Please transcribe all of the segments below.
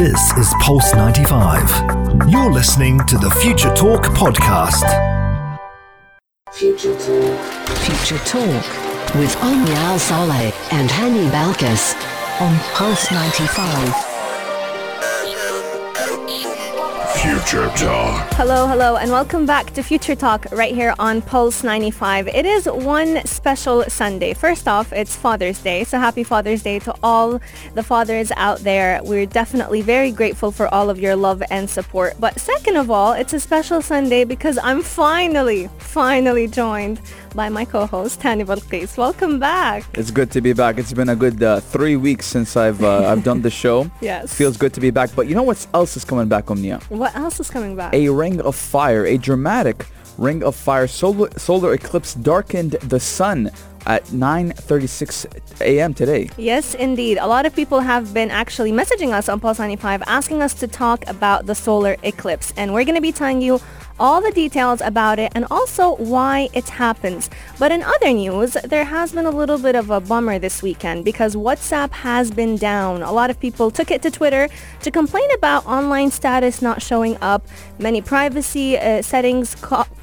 This is Pulse 95. You're listening to the Future Talk podcast. Future Talk. Future Talk with Omnia Saleh and Hani Balkis on Pulse 95. Future Talk. Hello, hello, and welcome back to Future Talk right here on Pulse 95. It is one special Sunday. First off, it's Father's Day, so happy Father's Day to all the fathers out there. We're definitely very grateful for all of your love and support. But second of all, it's a special Sunday because I'm finally, finally joined by my co-host Hani Balqis. Welcome back. It's good to be back. It's been a good uh, three weeks since I've uh, I've done the show. Yes. Feels good to be back. But you know what else is coming back, Omnia? What else is coming back? A ring of fire, a dramatic ring of fire. Solar solar eclipse darkened the sun at 9:36 a.m. today. Yes, indeed. A lot of people have been actually messaging us on Pulse 95 asking us to talk about the solar eclipse. And we're going to be telling you all the details about it and also why it happens. But in other news, there has been a little bit of a bummer this weekend because WhatsApp has been down. A lot of people took it to Twitter to complain about online status not showing up, many privacy uh, settings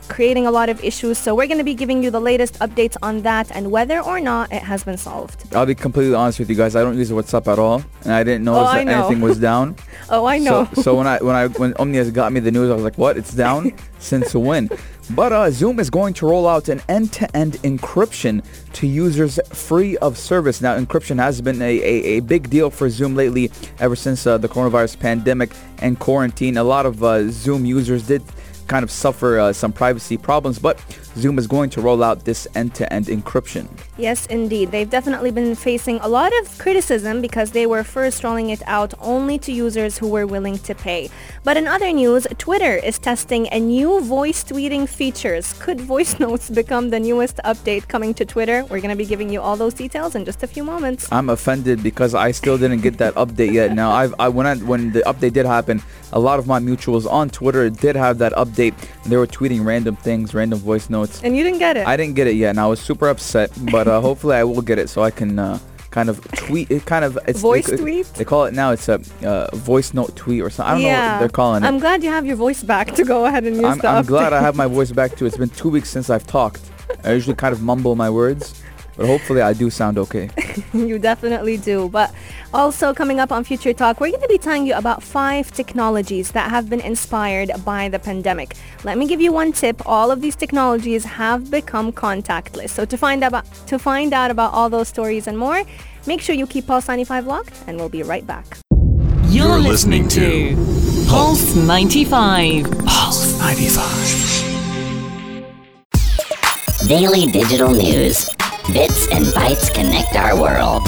creating a lot of issues. So we're going to be giving you the latest updates on that and whether or not it has been solved. I'll be completely honest with you guys. I don't use WhatsApp at all, and I didn't notice Oh, that I know. anything was down. Oh, I know. So, so when I when I when Omnia's got me the news, I was like, "What? It's down since when?" But uh, Zoom is going to roll out an end-to-end encryption to users free of service. Now, encryption has been a, a, a big deal for Zoom lately, ever since uh, the coronavirus pandemic and quarantine. A lot of uh, Zoom users did kind of suffer uh, some privacy problems, but Zoom is going to roll out this end-to-end encryption. Yes, indeed. They've definitely been facing a lot of criticism because they were first rolling it out only to users who were willing to pay. But in other news, Twitter is testing a new voice tweeting features. Could voice notes become the newest update coming to Twitter? We're going to be giving you all those details in just a few moments. I'm offended because I still didn't get that update yet. Now, I've I, when I, when the update did happen, a lot of my mutuals on Twitter did have that update. They were tweeting random things, random voice notes. And you didn't get it. I didn't get it yet, and I was super upset. But uh, hopefully, I will get it so I can uh, kind of tweet. It kind of it's Voice they, tweet? They call it now. It's a uh, voice note tweet or something. I don't know yeah. what they're calling it. I'm glad you have your voice back to go ahead and use I'm, I'm glad I have my voice back too. It's been two weeks since I've talked. I usually kind of mumble my words, but hopefully I do sound okay. you definitely do. But also coming up on Future Talk, we're going to be telling you about five technologies that have been inspired by the pandemic. Let me give you one tip. All of these technologies have become contactless. So to find out about, to find out about all those stories and more, make sure you keep Pulse 95 locked and we'll be right back. You're, You're listening, listening to Pulse 95. Pulse 95. Daily digital news. Bits and bytes connect our world.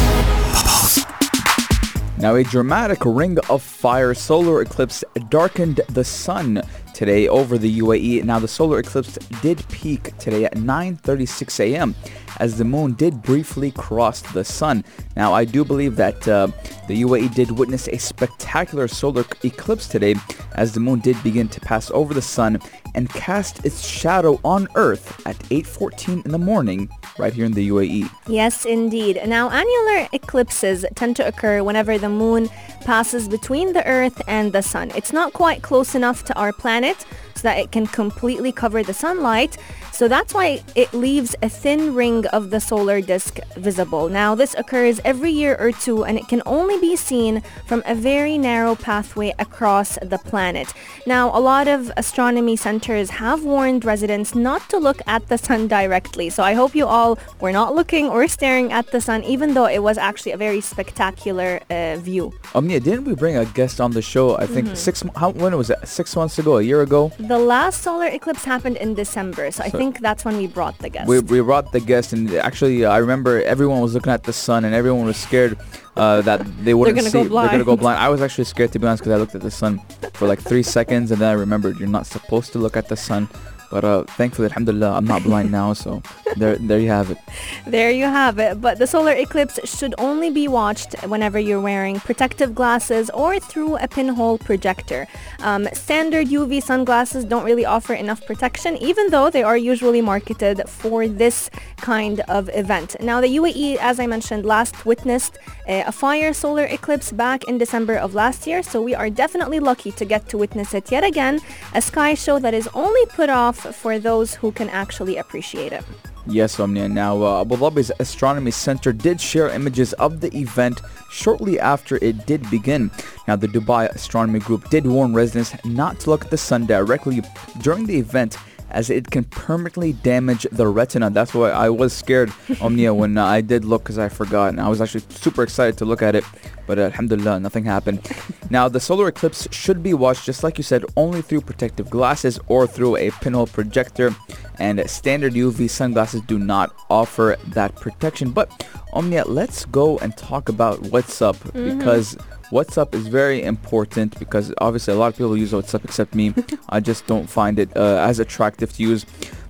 Now, a dramatic ring of fire solar eclipse darkened the sun today over the UAE. Now, the solar eclipse did peak today at 9:36 a.m. as the moon did briefly cross the sun. Now, I do believe that uh, the UAE did witness a spectacular solar eclipse today as the moon did begin to pass over the sun and cast its shadow on Earth at 8:14 in the morning right here in the UAE. Yes, indeed. Now, annular eclipses tend to occur whenever the moon passes between the Earth and the sun. It's not quite close enough to our planet so that it can completely cover the sunlight. So that's why it leaves a thin ring of the solar disk visible. Now, this occurs every year or two and it can only be seen from a very narrow pathway across the planet. Now, a lot of astronomy centers have warned residents not to look at the sun directly. So I hope you all were not looking or staring at the sun, even though it was actually a very spectacular uh, view. Omnia, didn't we bring a guest on the show? I think six. How when was it? Six months ago? A year ago? The last solar eclipse happened in December, so I think that's when we brought the guest. We, we brought the guest, and actually, uh, I remember everyone was looking at the sun, and everyone was scared uh, that they wouldn't gonna see. go They're gonna go blind. I was actually scared to be honest because I looked at the sun for like three seconds, and then I remembered you're not supposed to look at the sun But uh, thankfully, alhamdulillah, I'm not blind now, so there, there you have it. There you have it. But the solar eclipse should only be watched whenever you're wearing protective glasses or through a pinhole projector. Um, standard UV sunglasses don't really offer enough protection, even though they are usually marketed for this kind of event. Now, the UAE, as I mentioned, last witnessed uh, a fire solar eclipse back in December of last year, so we are definitely lucky to get to witness it yet again, a sky show that is only put off for those who can actually appreciate it. Yes, Omnia. Now, uh, Abu Dhabi's Astronomy Center did share images of the event shortly after it did begin. Now, the Dubai Astronomy Group did warn residents not to look at the sun directly during the event as it can permanently damage the retina. That's why I was scared, Omnia, when uh, I did look because I forgot. And I was actually super excited to look at it. But uh, alhamdulillah, nothing happened. now, the solar eclipse should be watched, just like you said, only through protective glasses or through a pinhole projector. And standard UV sunglasses do not offer that protection. But Omnia, let's go and talk about WhatsApp Mm-hmm. because WhatsApp is very important because obviously a lot of people use WhatsApp except me. I just don't find it uh, as attractive to use.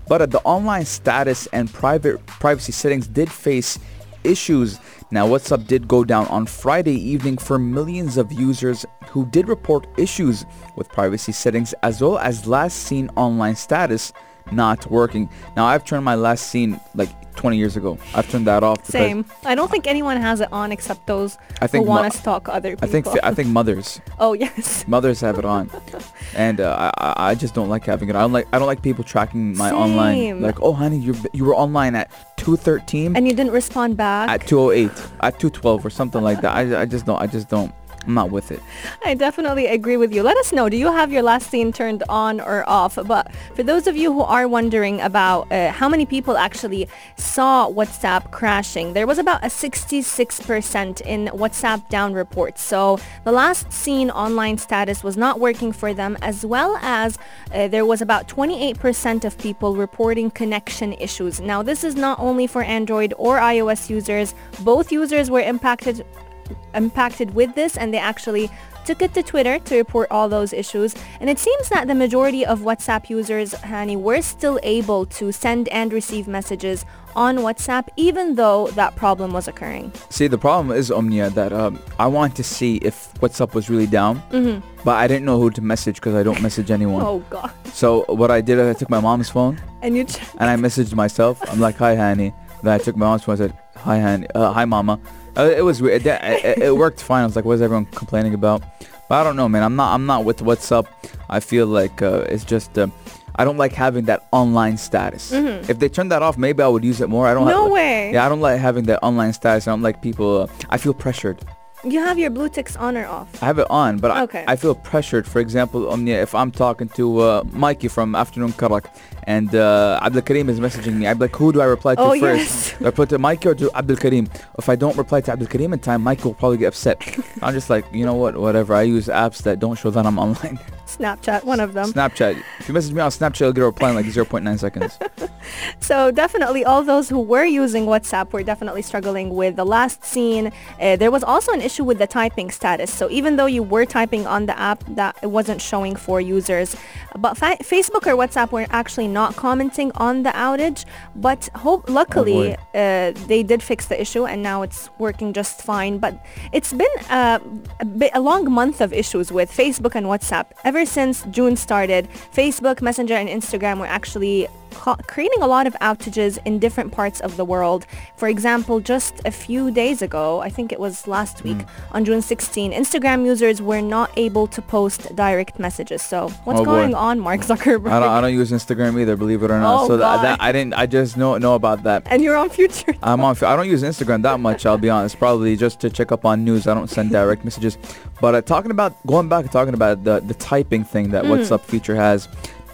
But uh, the online status and private privacy settings did face issues. Now WhatsApp did go down on Friday evening for millions of users who did report issues with privacy settings as well as last seen online status not working. Now I've turned my last seen like 20 years ago. I've turned that off. Same. I don't think anyone has it on except those I think who want mo- to stalk other people. I think I think mothers oh yes. mothers have it on, and uh, I I just don't like having it. I don't like I don't like people tracking my online. Same. Like, oh honey, you you were online at 2:13, And you didn't respond back. at 2:08, at 2:12 or something like that. I I just don't I just don't. I'm not with it. I definitely agree with you. Let us know. Do you have your last seen turned on or off? But for those of you who are wondering about uh, how many people actually saw WhatsApp crashing, there was about a 66% in WhatsApp down reports. So the last seen online status was not working for them, as well as uh, there was about 28% of people reporting connection issues. Now, this is not only for Android or iOS users. Both users were impacted impacted with this and they actually took it to Twitter to report all those issues. And it seems that the majority of WhatsApp users, Hani, were still able to send and receive messages on WhatsApp even though that problem was occurring. See, the problem is Omnia that um, I wanted to see if WhatsApp was really down, but I didn't know who to message because I don't message anyone. Oh god. So what I did is I took my mom's phone And you ch- and I messaged myself. I'm like, hi, Hani. Then I took my mom's phone and said, hi, Hani. Uh, hi, mama. Uh, it was weird. It, it, it worked fine. I was like, what is everyone complaining about? But I don't know, man. I'm not. I'm not with what's up. I feel like uh, it's just. Uh, I don't like having that online status. If they turn that off, maybe I would use it more. I don't. Mm-hmm. No ha- way. Yeah, I don't like having that online status. I don't like people. Uh, I feel pressured. You have your blue ticks on or off. I have it on, but Okay. I, I feel pressured. For example, Omnia, if I'm talking to uh, Mikey from Afternoon Karak and uh, Abdul Karim is messaging me, I'd be like, who do I reply to Oh, first? yes. Do I put to Mikey or to Abdul Karim? If I don't reply to Abdul Karim in time, Mikey will probably get upset. I'm just like, you know what, whatever. I use apps that don't show that I'm online. Snapchat, one of them. Snapchat. If you message me on Snapchat, you'll get a reply in like 0.9 seconds. So definitely all those who were using WhatsApp were definitely struggling with the last seen. Uh, there was also an issue with the typing status. So even though you were typing on the app, that it wasn't showing for users. But fa- Facebook or WhatsApp were actually not commenting on the outage. But hope luckily uh, they did fix the issue and now it's working just fine. But it's been uh, a, bit, a long month of issues with Facebook and WhatsApp. Ever since June started, Facebook, Messenger, and Instagram were actually creating a lot of outages in different parts of the world. For example, just a few days ago, I think it was last week, on June 16, Instagram users were not able to post direct messages. So what's Oh, going on, Mark Zuckerberg? I don't, I don't use Instagram either, believe it or not. Oh, so that, that I didn't. I just know know about that. and you're on Future. I'm on. I don't use Instagram that much. I'll be honest. Probably just to check up on news. I don't send direct messages. But uh, talking about going back and talking about the the typing thing that WhatsApp feature has.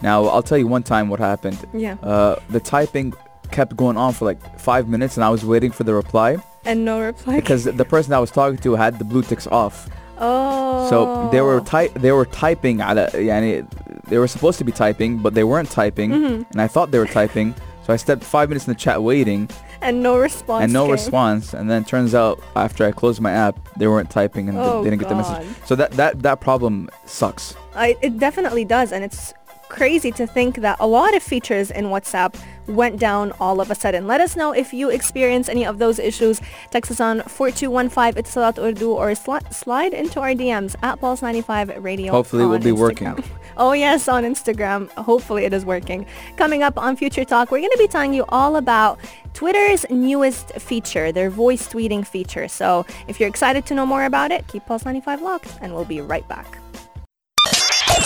Now I'll tell you one time what happened. Yeah. Uh, the typing kept going on for like five minutes, and I was waiting for the reply And no reply. because the person I was talking to had the blue ticks off. oh. So they were type they were typing على يعني they were supposed to be typing but they weren't typing Mm-hmm. and I thought they were typing so I stepped five minutes in the chat waiting and no response. and no came. response and then turns out after I closed my app they weren't typing and Oh, they didn't get the message God. so that that that problem sucks I, it definitely does, and it's crazy to think that a lot of features in WhatsApp went down all of a sudden. Let us know if you experience any of those issues. Text us on 4215 Etisalat Urdu or sli- slide into our DMs at Pulse95 Radio. Hopefully it will be Instagram. working. Oh yes, on Instagram. Hopefully it is working. Coming up on Future Talk, we're going to be telling you all about Twitter's newest feature, their voice tweeting feature. So if you're excited to know more about it, keep Pulse 95 locked and we'll be right back.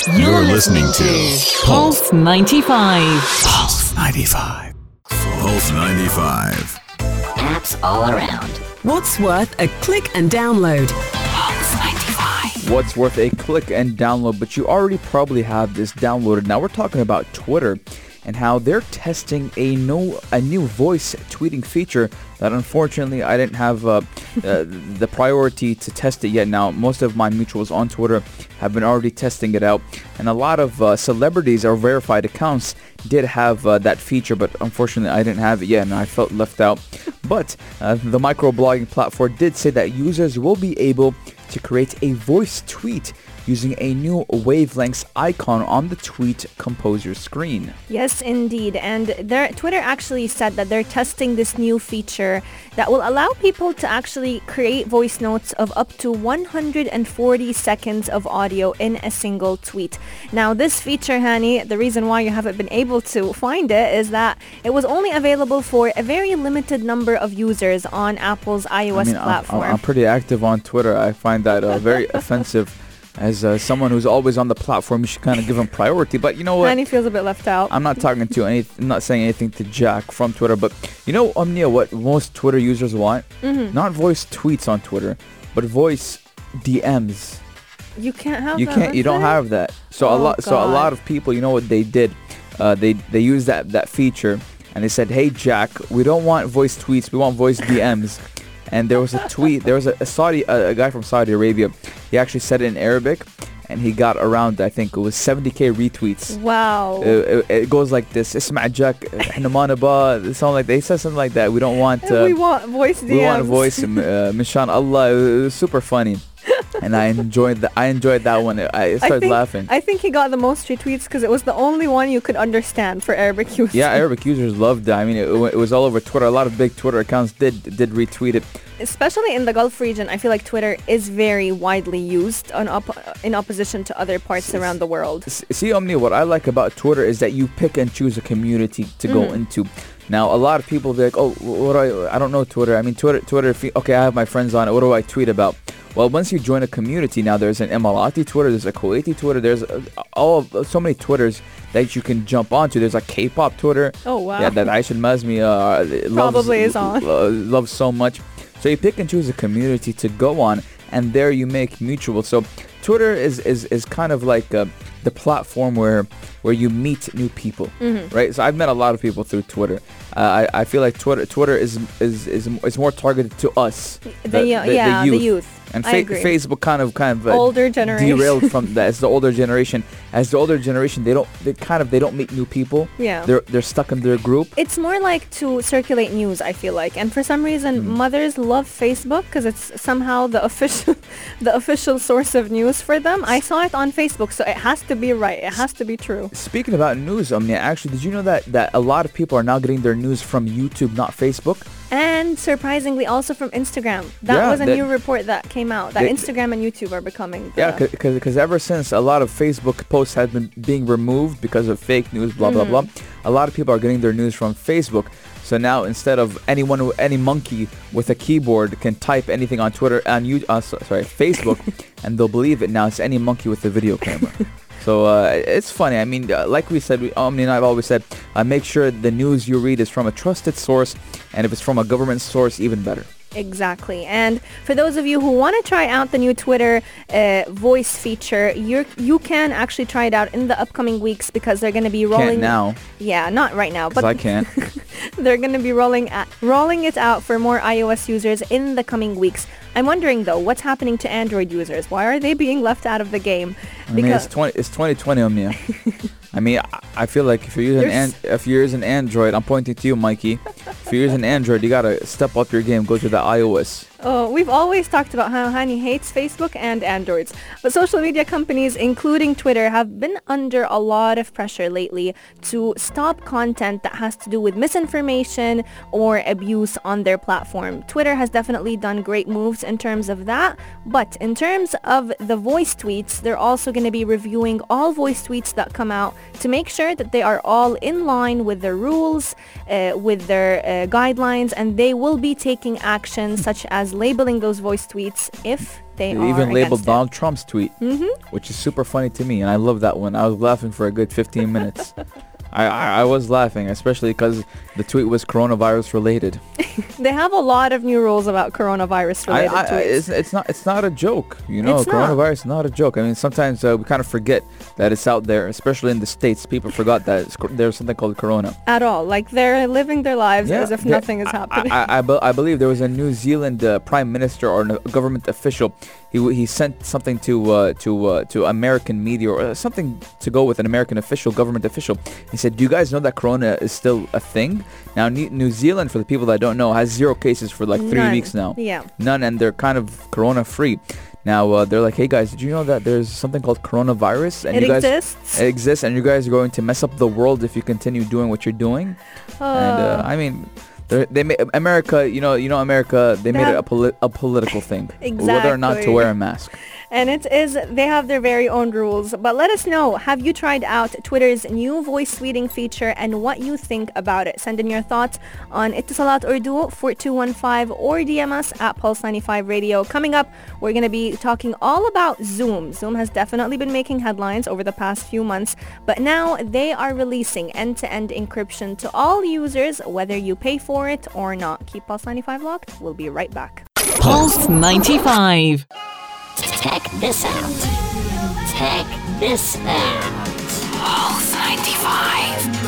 You're listening to Pulse 95. Pulse 95. Pulse 95. Apps all around. What's worth a click and download? Pulse 95. What's worth a click and download, but you already probably have this downloaded. Now we're talking about Twitter and how they're testing a new a new voice tweeting feature that unfortunately I didn't have uh, uh, the priority to test it yet. Now most of my mutuals on Twitter have been already testing it out, and a lot of uh, celebrities or verified accounts did have uh, that feature, but unfortunately I didn't have it yet, and I felt left out. But uh, the microblogging platform did say that users will be able to create a voice tweet using a new wavelengths icon on the tweet composer screen. Yes, indeed. And their Twitter actually said that they're testing this new feature that will allow people to actually create voice notes of up to 140 seconds of audio in a single tweet. Now, this feature, Hani, the reason why you haven't been able to find it is that it was only available for a very limited number of users on Apple's iOS I mean, platform. I'm, I'm pretty active on Twitter. I find that uh, very offensive. As uh, someone who's always on the platform, you should kind of give them priority. But you know what? Hani feels a bit left out. I'm not talking to any. I'm not saying anything to Jack from Twitter, but you know, Omnia, what most Twitter users want? Mm-hmm. Not voice tweets on Twitter, but voice DMs. you can't have You that can't. You don't it? have that. So a Oh, lot. So a lot of people, you know what they did? Uh, they they used that that feature, and they said, "Hey Jack, we don't want voice tweets. We want voice DMs." and there was a tweet. There was a, a Saudi, a, a, guy from Saudi Arabia. He actually said it in Arabic, and he got around. I think it was 70k retweets. Wow. It, it, it goes like this: "Isma' Jack, Something like they said something like that. We don't want. Uh, we want voice. DMs. We want voice. uh, Allah. It was super funny and I enjoyed that. I enjoyed that one. I started I think, laughing. I think he got the most retweets because it was the only one you could understand for Arabic users. yeah, Arabic users loved that. I mean, it, it was all over Twitter. A lot of big Twitter accounts did did retweet it. Especially in the Gulf region, I feel like Twitter is very widely used on op- in opposition to other parts around the world. See, Omni, what I like about Twitter is that you pick and choose a community to go Mm. into. Now, a lot of people be like, "Oh, what do I? I don't know Twitter. I mean, Twitter. Twitter. If you, okay, I have my friends on it. What do I tweet about?" Well, once you join a community, now there's an Emirati Twitter, there's a Kuwaiti Twitter, there's uh, all of, so many Twitters that you can jump onto. There's a K-pop Twitter. Oh, wow. Yeah, that Aisha Mazmi uh, loves, Probably is on. uh, loves so much. So you pick and choose a community to go on, and there you make mutual. So Twitter is is, is kind of like uh, the platform where where you meet new people, Mm-hmm. right? So I've met a lot of people through Twitter. Uh, I, I feel like Twitter Twitter is is is, is more targeted to us, The, yo- yeah, the youth. And fa-. Facebook kind of kind of uh, Older generation. derailed from that. It's the older generation. As the older generation, they don't they kind of they don't meet new people. Yeah. they're they're stuck in their group. It's more like to circulate news, I feel like. And for some reason, Hmm. mothers love Facebook because it's somehow the official the official source of news for them. I saw it on Facebook, so it has to be right. It has to be true. Speaking about news, Omnia, actually, did you know that, that a lot of people are now getting their news from YouTube, not Facebook? And surprisingly, also from Instagram. That Yeah, was a that- new report that came out. That They- Instagram and YouTube are becoming. Yeah, because ever since a lot of Facebook posts have been being removed because of fake news, blah blah blah, a lot of people are getting their news from Facebook. So now instead of anyone, any monkey with a keyboard can type anything on Twitter and you, uh, sorry, Facebook, and they'll believe it. Now it's any monkey with a video camera. So uh, it's funny. I mean, uh, like we said, we, Omni and I have always said, uh, make sure the news you read is from a trusted source, and if it's from a government source, even better. Exactly. And for those of you who want to try out the new Twitter uh, voice feature, you you can actually try it out in the upcoming weeks because they're going to be rolling. Can't now, Yeah, not right now, but I can't. they're going to be rolling at, rolling it out for more iOS users in the coming weeks. I'm wondering though, what's happening to Android users? Why are they being left out of the game? I mean, it's twenty. It's 2020, Omnia. I mean, I, I feel like if you're using an, if you're using Android, I'm pointing to you, Mikey. If you're using Android, you gotta step up your game. Go to the iOS. Oh, we've always talked about how Hani hates Facebook and Androids, but social media companies, including Twitter, have been under a lot of pressure lately to stop content that has to do with misinformation or abuse on their platform. Twitter has definitely done great moves in terms of that, but in terms of the voice tweets, they're also going to be reviewing all voice tweets that come out to make sure that they are all in line with their rules, uh, with their uh, guidelines, and they will be taking action such as labeling those voice tweets if they They are even labeled against it. Donald Trump's tweet, mm-hmm. which is super funny to me, and I love that one. I was laughing for a good 15 minutes. I, I, I was laughing, especially because the tweet was coronavirus related. They have a lot of new rules about coronavirus related I, I- tweets. it's, it's not it's not a joke, you know. It's not. coronavirus is not a joke. I mean, sometimes uh, we kind of forget that it's out there, especially in the states. People forgot that it's, there's something called corona. At all. Like they're living their lives as if nothing is happening. I, I, I, be- I believe there was a New Zealand uh, prime minister or a government official. He he sent something to uh, to uh, to American media or uh, something to go with an American official, government official. He said, "Do you guys know that corona is still a thing?" Now, New Zealand, for the people that don't know, has zero cases for like three None. weeks now. Yeah. None, and they're kind of corona free. Now uh, they're like, "Hey guys, did you know that there's something called coronavirus? And It you guys, exists? It exists, and you guys are going to mess up the world if you continue doing what you're doing." and uh, I mean, they're- made America. You know, you know, America. They made it a, That- poli- a political thing, exactly. whether or not to wear a mask. And it is, they have their very own rules. But let us know, have you tried out Twitter's new voice tweeting feature and what you think about it? Send in your thoughts on Etisalat Urdu 4215 or DM us at Pulse95 Radio. Coming up, we're going to be talking all about Zoom. Zoom has definitely been making headlines over the past few months, but now they are releasing end-to-end encryption to all users, whether you pay for it or not. Keep Pulse95 locked. We'll be right back. Pulse 95. Check this out. Check this out. Pulse 95.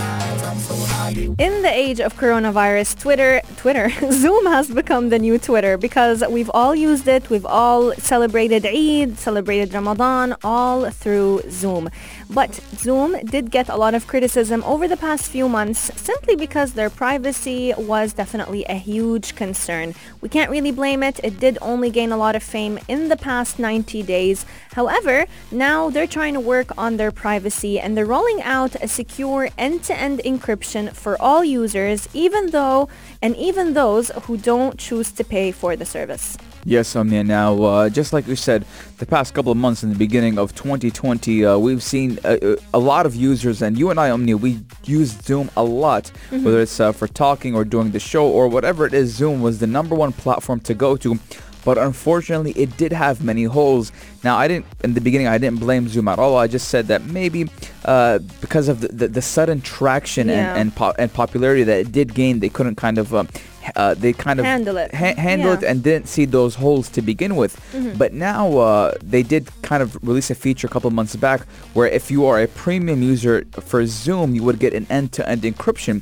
In the age of coronavirus, Twitter, Twitter, Zoom has become the new Twitter because we've all used it. We've all celebrated Eid, celebrated Ramadan, all through Zoom. But Zoom did get a lot of criticism over the past few months simply because their privacy was definitely a huge concern. We can't really blame it. It did only gain a lot of fame in the past 90 days. However, now they're trying to work on their privacy and they're rolling out a secure end-to-end encryption for all users, even though and even those who don't choose to pay for the service. Yes, Omnia. Now, uh, just like we said, the past couple of months in the beginning of 2020, uh, we've seen a, a lot of users, and you and I, Omnia, we use Zoom a lot, whether it's uh, for talking or doing the show or whatever it is. Zoom was the number one platform to go to. But unfortunately, it did have many holes. Now, I didn't, in the beginning, I didn't blame Zoom at all. I just said that maybe uh, because of the, the, the sudden traction Yeah. and, and, po- and popularity that it did gain, they couldn't kind of, um, uh, they kind of Handle it. ha- handle it and didn't see those holes to begin with. Mm-hmm. But now uh, they did kind of release a feature a couple months back where if you are a premium user for Zoom, you would get an end-to-end encryption.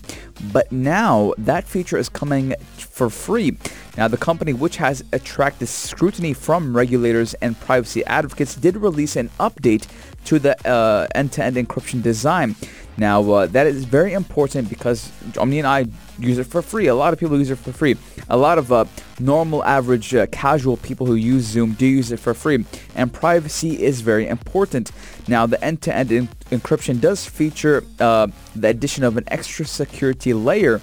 But now that feature is coming for free. Now the company, which has attracted scrutiny from regulators and privacy advocates, did release an update to the uh, end-to-end encryption design. Now uh, that is very important because Omni and I use it for free. A lot of people use it for free. A lot of uh, normal, average, uh, casual people who use Zoom do use it for free. And privacy is very important. Now the end-to-end en- encryption does feature uh, the addition of an extra security layer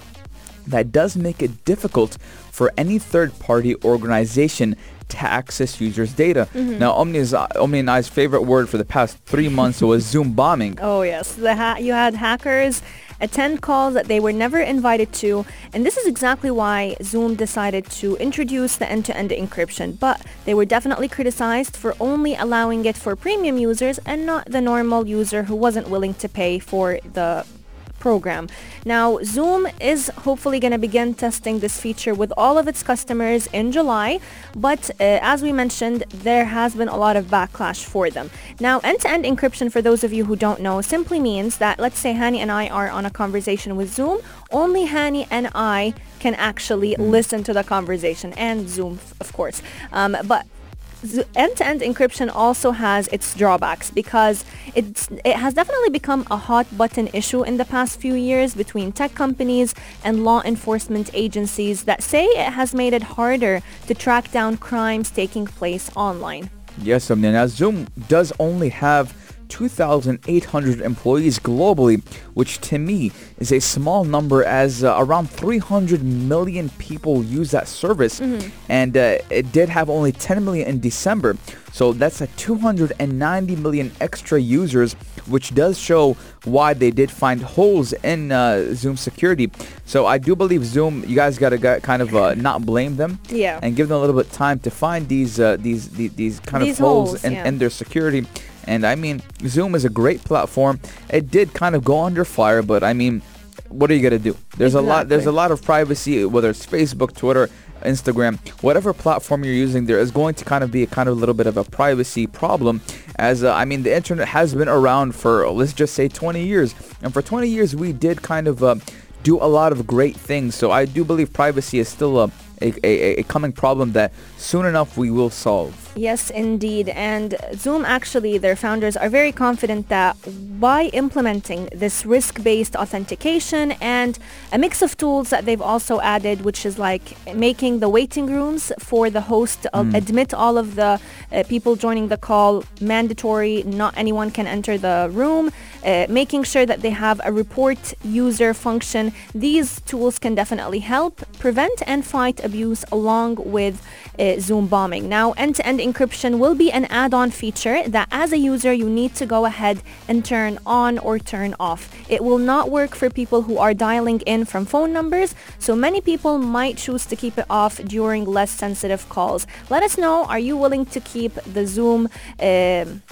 that does make it difficult for any third-party organization to access users' data. Now, Omni's, uh, Omni and I's favorite word for the past three months was Zoom bombing. Oh yes, the ha- you had hackers attend calls that they were never invited to, and this is exactly why Zoom decided to introduce the end-to-end encryption. But they were definitely criticized for only allowing it for premium users and not the normal user who wasn't willing to pay for the program. Now, Zoom is hopefully going to begin testing this feature with all of its customers in July, but uh, as we mentioned, there has been a lot of backlash for them. Now, end-to-end encryption, for those of you who don't know, simply means that let's say Hani and I are on a conversation with Zoom, only Hani and I can actually listen to the conversation, and Zoom, of course. Um, but End-to-end encryption also has its drawbacks because it's, it has definitely become a hot button issue in the past few years between tech companies and law enforcement agencies that say it has made it harder to track down crimes taking place online. Yes, Omnia. Now, Zoom does only have 2,800 employees globally, which to me is a small number as uh, around 300 million people use that service. And uh, it did have only 10 million in December. So that's a 290 million extra users, which does show why they did find holes in uh, Zoom security. So I do believe Zoom, you guys got to kind of uh, not blame them Yeah. and give them a little bit of time to find these uh, these, these these kind These of holes, holes, in, yeah. in their security. And I mean, Zoom is a great platform. It did kind of go under fire, but I mean, what are you gonna do? There's a lot. There's a lot of privacy, whether it's Facebook, Twitter, Instagram, whatever platform you're using. There is going to kind of be a kind of a little bit of a privacy problem. As uh, I mean, the internet has been around for let's just say 20 years, and for 20 years we did kind of. Uh, do a lot of great things. So I do believe privacy is still a, a, a, a coming problem that soon enough we will solve. Yes, indeed. And Zoom actually, their founders are very confident that by implementing this risk-based authentication and a mix of tools that they've also added, which is like making the waiting rooms for the host to Mm. admit all of the uh, people joining the call mandatory, not anyone can enter the room, uh, making sure that they have a report user function. These tools can definitely help prevent and fight abuse along with uh, Zoom bombing. Now, end-to-end encryption will be an add-on feature that as a user you need to go ahead and turn on or turn off. It will not work for people who are dialing in from phone numbers, so many people might choose to keep it off during less sensitive calls. Let us know, are you willing to keep the Zoom um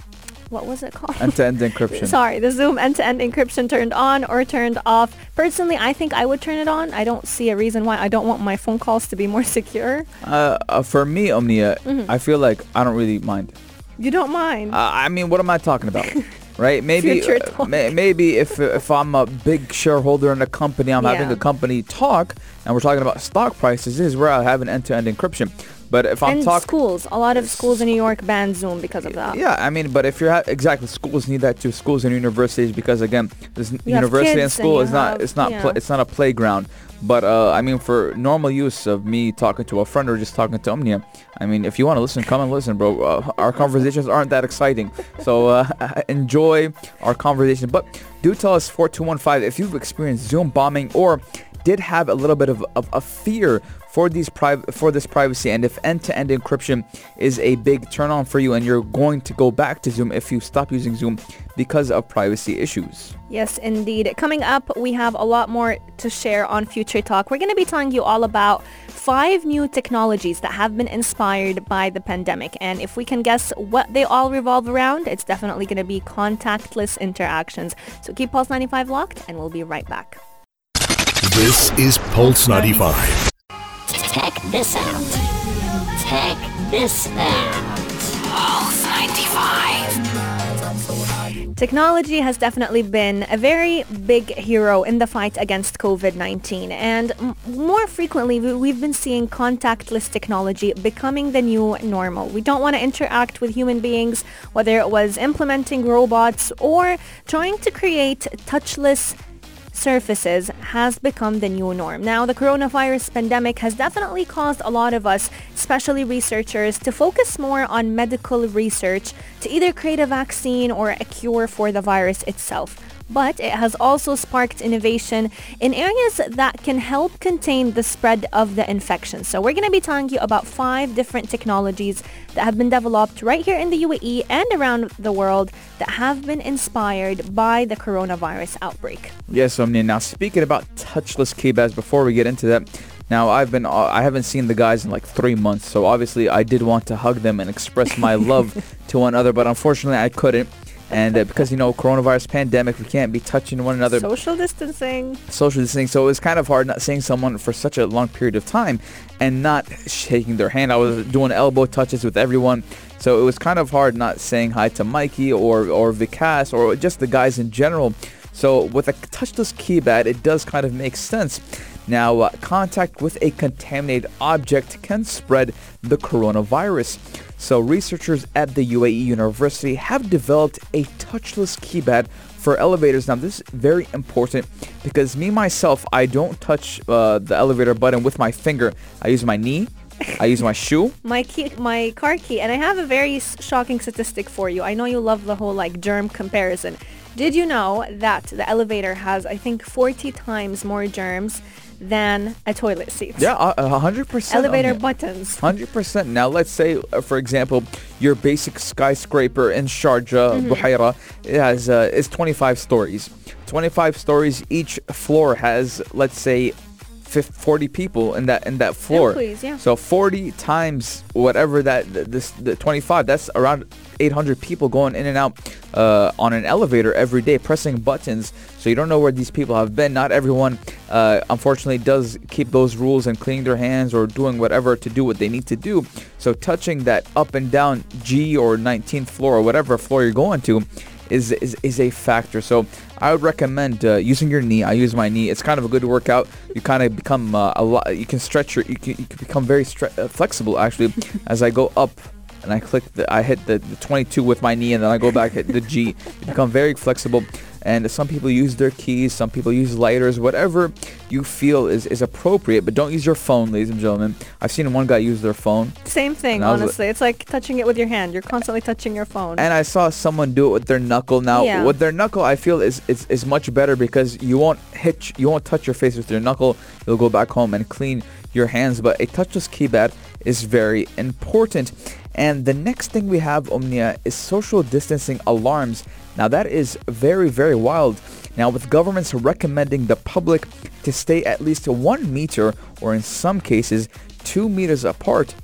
what was it called? End-to-end encryption. Sorry, the Zoom end-to-end encryption turned on or turned off. Personally, I think I would turn it on. I don't see a reason why I don't want my phone calls to be more secure. Uh, uh, for me, Omnia, Mm-hmm. I feel like I don't really mind. You don't mind? Uh, I mean, what am I talking about? Right? Maybe, uh, may, maybe if if I'm a big shareholder in a company, I'm having a company talk, and we're talking about stock prices. This is where I have an end-to-end encryption. But if I'm and talking, schools. A lot of schools in New York ban Zoom because of that. yeah, I mean, but if you're ha- exactly schools need that too. Schools and universities because again, this You university and and school you is not have- it's not yeah. pla it's not a playground. But uh, I mean, for normal use of me talking to a friend or just talking to Omnia, I mean, if you want to listen, come and listen, bro. Uh, our conversations aren't that exciting, so uh, enjoy our conversation. But do tell us 4215 if you've experienced Zoom bombing or did have a little bit of, of a fear for these for this privacy and if end-to-end encryption is a big turn on for you and you're going to go back to Zoom if you stop using Zoom because of privacy issues. Yes, indeed. Coming up, we have a lot more to share on Future Talk. We're going to be telling you all about five new technologies that have been inspired by the pandemic. And if we can guess what they all revolve around, it's definitely going to be contactless interactions. So keep Pulse 95 locked and we'll be right back. This is Pulse 95. Check this out. Check this out. Pulse 95. Technology has definitely been a very big hero in the fight against COVID-19 and m- more frequently we- we've been seeing contactless technology becoming the new normal. We don't want to interact with human beings whether it was implementing robots or trying to create touchless surfaces has become the new norm. Now, the coronavirus pandemic has definitely caused a lot of us, especially researchers, to focus more on medical research to either create a vaccine or a cure for the virus itself. But it has also sparked innovation in areas that can help contain the spread of the infection. So we're going to be telling you about five different technologies that have been developed right here in the UAE and around the world that have been inspired by the coronavirus outbreak. Yes, Omnia. Now, speaking about touchless keypads, before we get into that, now I've been I haven't seen the guys in like three months, so obviously I did want to hug them and express my love to one another, but unfortunately I couldn't. And uh, because you know coronavirus pandemic, we can't be touching one another. Social distancing. social distancing. So it was kind of hard not seeing someone for such a long period of time and not shaking their hand. I was doing elbow touches with everyone. So it was kind of hard not saying hi to Mikey or, or Vikas or just the guys in general. So with a touchless keypad, it does kind of make sense. Now, uh, contact with a contaminated object can spread the coronavirus. So researchers at the UAE University have developed a touchless keypad for elevators. Now this is very important because me myself, I don't touch uh, the elevator button with my finger. I use my knee. I use my shoe. my key, my car key, and I have a very shocking statistic for you. I know you love the whole like germ comparison. Did you know that the elevator has, I think, 40 times more germs than a toilet seat? Yeah, a a hundred percent. Elevator on buttons. Hundred percent. Now, let's say, uh, for example, your basic skyscraper in Sharjah, Mm-hmm. Buhaira, it has uh, is 25 stories. 25 stories. Each floor has, let's say, 50, 40 people in that in that floor. Employees, yeah. So 40 times whatever that this the 25. That's around 800 people going in and out uh, on an elevator every day, pressing buttons. So you don't know where these people have been. Not everyone, uh, unfortunately, does keep those rules and cleaning their hands or doing whatever to do what they need to do. So touching that up and down G or 19th floor or whatever floor you're going to is is, is a factor. So I would recommend uh, using your knee. I use my knee. It's kind of a good workout. You kind of become uh, a lot. You can stretch your. You can, you can become very stre- uh, flexible actually as I go up. And I click the, I hit the, the 22 with my knee, and then I go back hit the G. You become very flexible. And some people use their keys, some people use lighters, whatever you feel is, is appropriate. But don't use your phone, ladies and gentlemen. I've seen one guy use their phone, Same thing, And I like- honestly. It's like touching it with your hand. You're constantly touching your phone. and I saw someone do it with their knuckle. Now, Yeah. with their knuckle, I feel is, is is much better because you won't hit, you won't touch your face with your knuckle. You'll go back home and clean your hands. But a touchless keypad is very important. And the next thing we have, Omnia, is social distancing alarms. Now that is very, very wild. Now with governments recommending the public to stay at least one meter or in some cases two meters apart,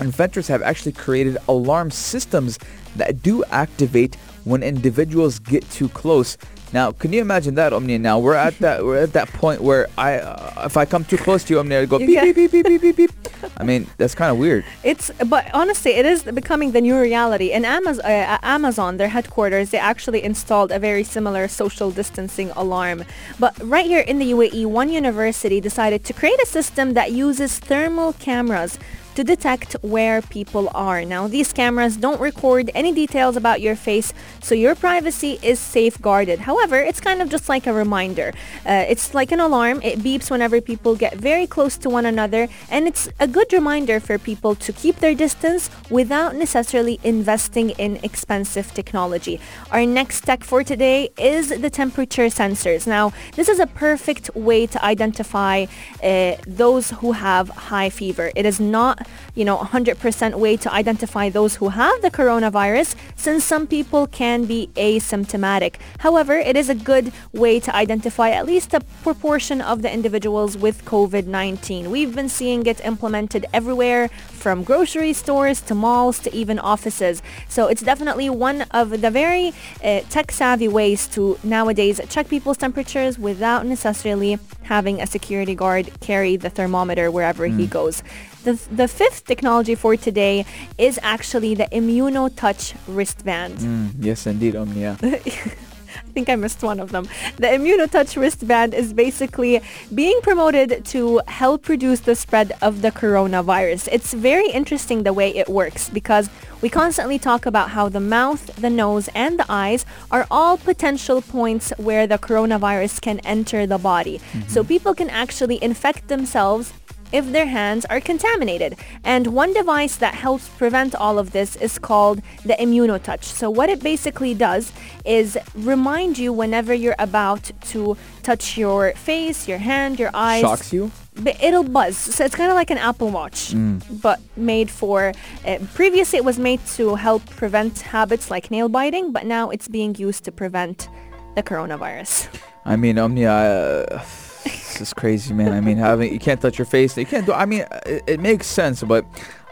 inventors have actually created alarm systems that do activate when individuals get too close. Now, can you imagine that, Omnia? Now we're at that we're at that point where I, uh, if I come too close to you, Omnia, I go beep get- beep beep beep beep beep. I mean, that's kind of weird. It's but honestly, it is becoming the new reality. In Amazon, uh, Amazon, their headquarters, they actually installed a very similar social distancing alarm. But right here in the UAE, one university decided to create a system that uses thermal cameras to detect where people are. Now, these cameras don't record any details about your face, so your privacy is safeguarded. However, it's kind of just like a reminder. Uh, it's like an alarm. It beeps whenever people get very close to one another, and it's a good reminder for people to keep their distance without necessarily investing in expensive technology. Our next tech for today is the temperature sensors. Now, this is a perfect way to identify uh, those who have high fever. It is not you know, 100% way to identify those who have the coronavirus since some people can be asymptomatic. However, it is a good way to identify at least a proportion of the individuals with COVID-19. We've been seeing it implemented everywhere from grocery stores to malls to even offices. So it's definitely one of the very uh, tech-savvy ways to nowadays check people's temperatures without necessarily having a security guard carry the thermometer wherever he goes. The, the fifth technology for today is actually the ImmunoTouch wristband. Mm, yes, indeed, Omnia. I think I missed one of them. The ImmunoTouch wristband is basically being promoted to help reduce the spread of the coronavirus. It's very interesting the way it works because we constantly talk about how the mouth, the nose, and the eyes are all potential points where the coronavirus can enter the body. So people can actually infect themselves if their hands are contaminated. And one device that helps prevent all of this is called the ImmunoTouch. So what it basically does is remind you whenever you're about to touch your face, your hand, your eyes. Shocks you? But it'll buzz. So it's kind of like an Apple Watch, but made for, uh, previously it was made to help prevent habits like nail biting, but now it's being used to prevent the coronavirus. I mean, Omnia, uh, this is crazy, man. I mean, having you can't touch your face. You can't do. I mean, it, it makes sense, but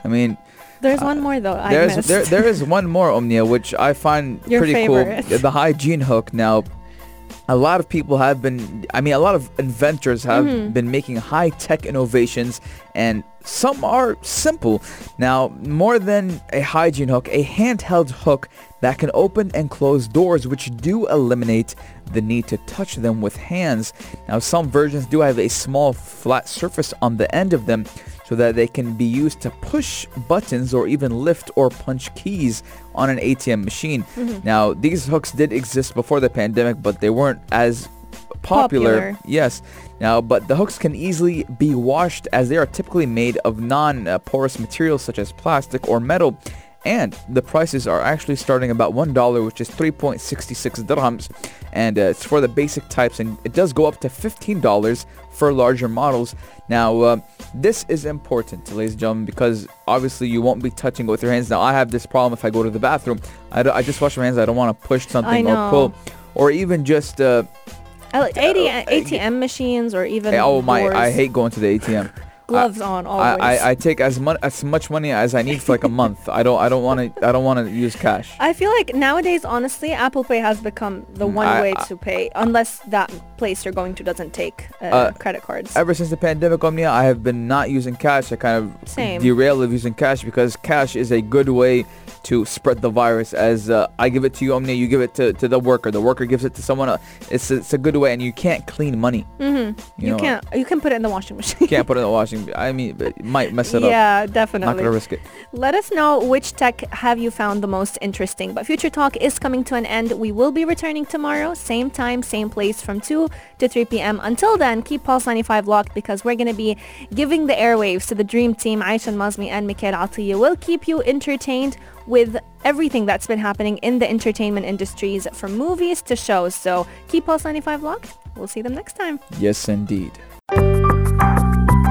I mean, There's one more though I there's missed. there there is one more Omnia, which I find Your pretty favorite. cool. The hygiene hook. Now, a lot of people have been. I mean, a lot of inventors have Mm-hmm. been making high tech innovations, and some are simple. Now, more than a hygiene hook, a handheld hook that can open and close doors, which do eliminate the need to touch them with hands. Now, some versions do have a small flat surface on the end of them, so that they can be used to push buttons or even lift or punch keys on an ATM machine. Mm-hmm. Now, these hooks did exist before the pandemic, but they weren't as popular. Popular. Yes. Now, but the hooks can easily be washed as they are typically made of non-porous materials such as plastic or metal. And the prices are actually starting about $1, which is 3.66 dirhams. And uh, it's for the basic types, and it does go up to $15 for larger models. Now, uh, this is important, ladies and gentlemen, because obviously you won't be touching it with your hands. Now, I have this problem if I go to the bathroom. I, I just wash my hands. I don't want to push something or pull. Or even just... Uh, Oh, oh, ATM, ATM machines or even oh my! I hate going to the ATM. Gloves on I, always. I, I take as much as much money as I need for like a month. I don't I don't want to I don't want to use cash. I feel like nowadays, honestly, Apple Pay has become the one Mm, I- way I- to pay, unless that place you're going to doesn't take uh, Uh, credit cards. Ever since the pandemic, Omnia, I have been not using cash. I kind of Same. derailed of using cash because cash is a good way to spread the virus. As uh, I give it to you, Omnia, you give it to, to the worker. The worker gives it to someone else. It's a, it's a good way, and you can't clean money. mm-hmm. You, know, can't. You can put it in the washing machine. You can't put it in the washing. I mean, it might mess it up. yeah, definitely. Not gonna risk it. Let us know which tech have you found the most interesting. But Future Talk is coming to an end. We will be returning tomorrow, same time, same place from 2 to 3 p.m. Until then, keep Pulse 95 locked because we're going to be giving the airwaves to the dream team, Aisha Mazmi and Mikhail Atiya. We'll keep you entertained with everything that's been happening in the entertainment industries from movies to shows. So keep Pulse 95 locked. We'll see them next time. Yes, indeed.